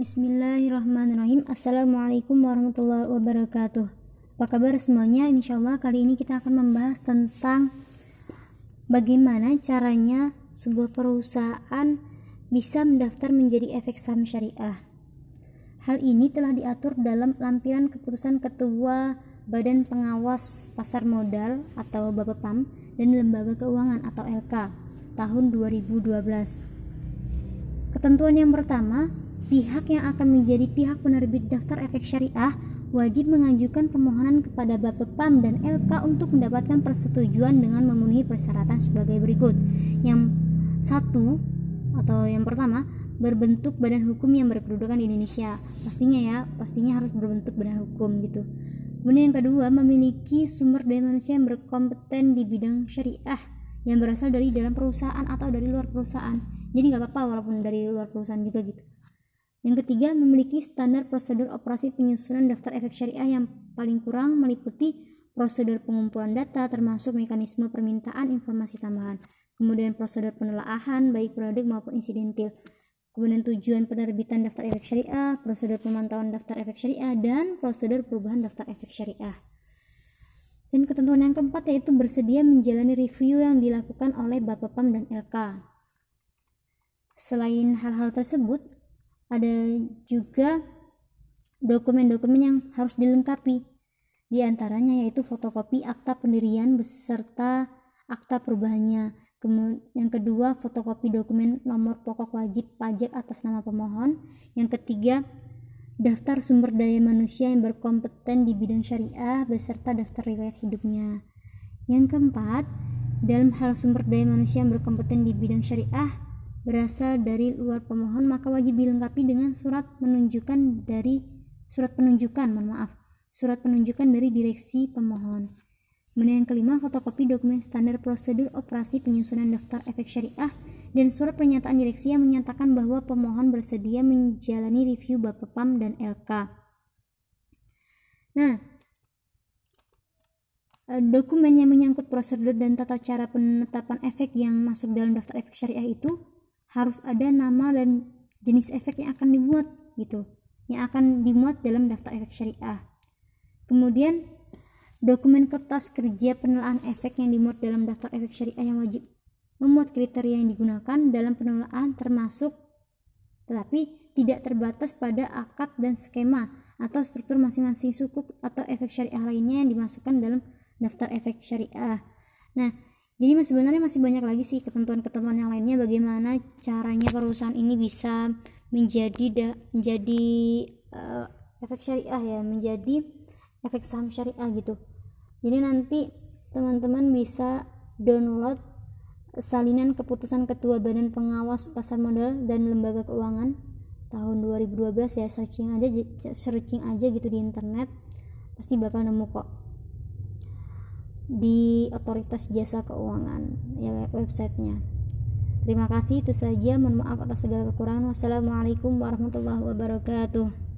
Bismillahirrahmanirrahim. Assalamualaikum warahmatullahi wabarakatuh. Apa kabar semuanya? Insya Allah kali ini kita akan membahas tentang Bagaimana caranya sebuah perusahaan bisa mendaftar menjadi efek saham syariah. Hal ini telah diatur dalam lampiran keputusan Ketua Badan Pengawas Pasar Modal atau Bapepam dan Lembaga Keuangan atau LK tahun 2012 Ketentuan yang pertama, pihak yang akan menjadi pihak penerbit daftar efek syariah wajib mengajukan permohonan kepada Bapepam dan LK untuk mendapatkan persetujuan dengan memenuhi persyaratan sebagai berikut. Yang satu atau yang pertama, berbentuk badan hukum yang berkedudukan di Indonesia. Pastinya ya, pastinya harus berbentuk badan hukum gitu. Kemudian yang kedua, memiliki sumber daya manusia yang berkompeten di bidang syariah yang berasal dari dalam perusahaan atau dari luar perusahaan jadi nggak apa-apa walaupun dari luar perusahaan juga gitu yang ketiga memiliki standar prosedur operasi penyusunan daftar efek syariah yang paling kurang meliputi prosedur pengumpulan data termasuk mekanisme permintaan informasi tambahan kemudian prosedur penelaahan baik periodik maupun insidentil kemudian tujuan penerbitan daftar efek syariah, prosedur pemantauan daftar efek syariah, dan prosedur perubahan daftar efek syariah. Dan ketentuan yang keempat yaitu bersedia menjalani review yang dilakukan oleh Bapepam dan LK. Selain hal-hal tersebut, ada juga dokumen-dokumen yang harus dilengkapi. Di antaranya yaitu fotokopi akta pendirian beserta akta perubahannya. Yang kedua, fotokopi dokumen nomor pokok wajib pajak atas nama pemohon. Yang ketiga, daftar sumber daya manusia yang berkompeten di bidang syariah beserta daftar riwayat hidupnya. Yang keempat, dalam hal sumber daya manusia yang berkompeten di bidang syariah berasal dari luar pemohon maka wajib dilengkapi dengan surat menunjukkan dari surat penunjukan mohon maaf surat penunjukan dari direksi pemohon. Kemudian yang kelima fotokopi dokumen standar prosedur operasi penyusunan daftar efek syariah dan surat pernyataan direksi yang menyatakan bahwa pemohon bersedia menjalani review Bapepam dan LK nah eh, dokumen yang menyangkut prosedur dan tata cara penetapan efek yang masuk dalam daftar efek syariah itu harus ada nama dan jenis efek yang akan dimuat gitu yang akan dimuat dalam daftar efek syariah kemudian dokumen kertas kerja penelaan efek yang dimuat dalam daftar efek syariah yang wajib memuat kriteria yang digunakan dalam penelaan termasuk tetapi tidak terbatas pada akad dan skema atau struktur masing-masing suku atau efek syariah lainnya yang dimasukkan dalam daftar efek syariah. Nah, jadi masih sebenarnya masih banyak lagi sih ketentuan-ketentuan yang lainnya bagaimana caranya perusahaan ini bisa menjadi da, menjadi uh, efek syariah ya menjadi efek saham syariah gitu. Jadi nanti teman-teman bisa download salinan keputusan ketua badan pengawas pasar modal dan lembaga keuangan tahun 2012 ya. Searching aja searching aja gitu di internet pasti bakal nemu kok di otoritas jasa keuangan ya websitenya. Terima kasih itu saja. Mohon maaf atas segala kekurangan. Wassalamualaikum warahmatullahi wabarakatuh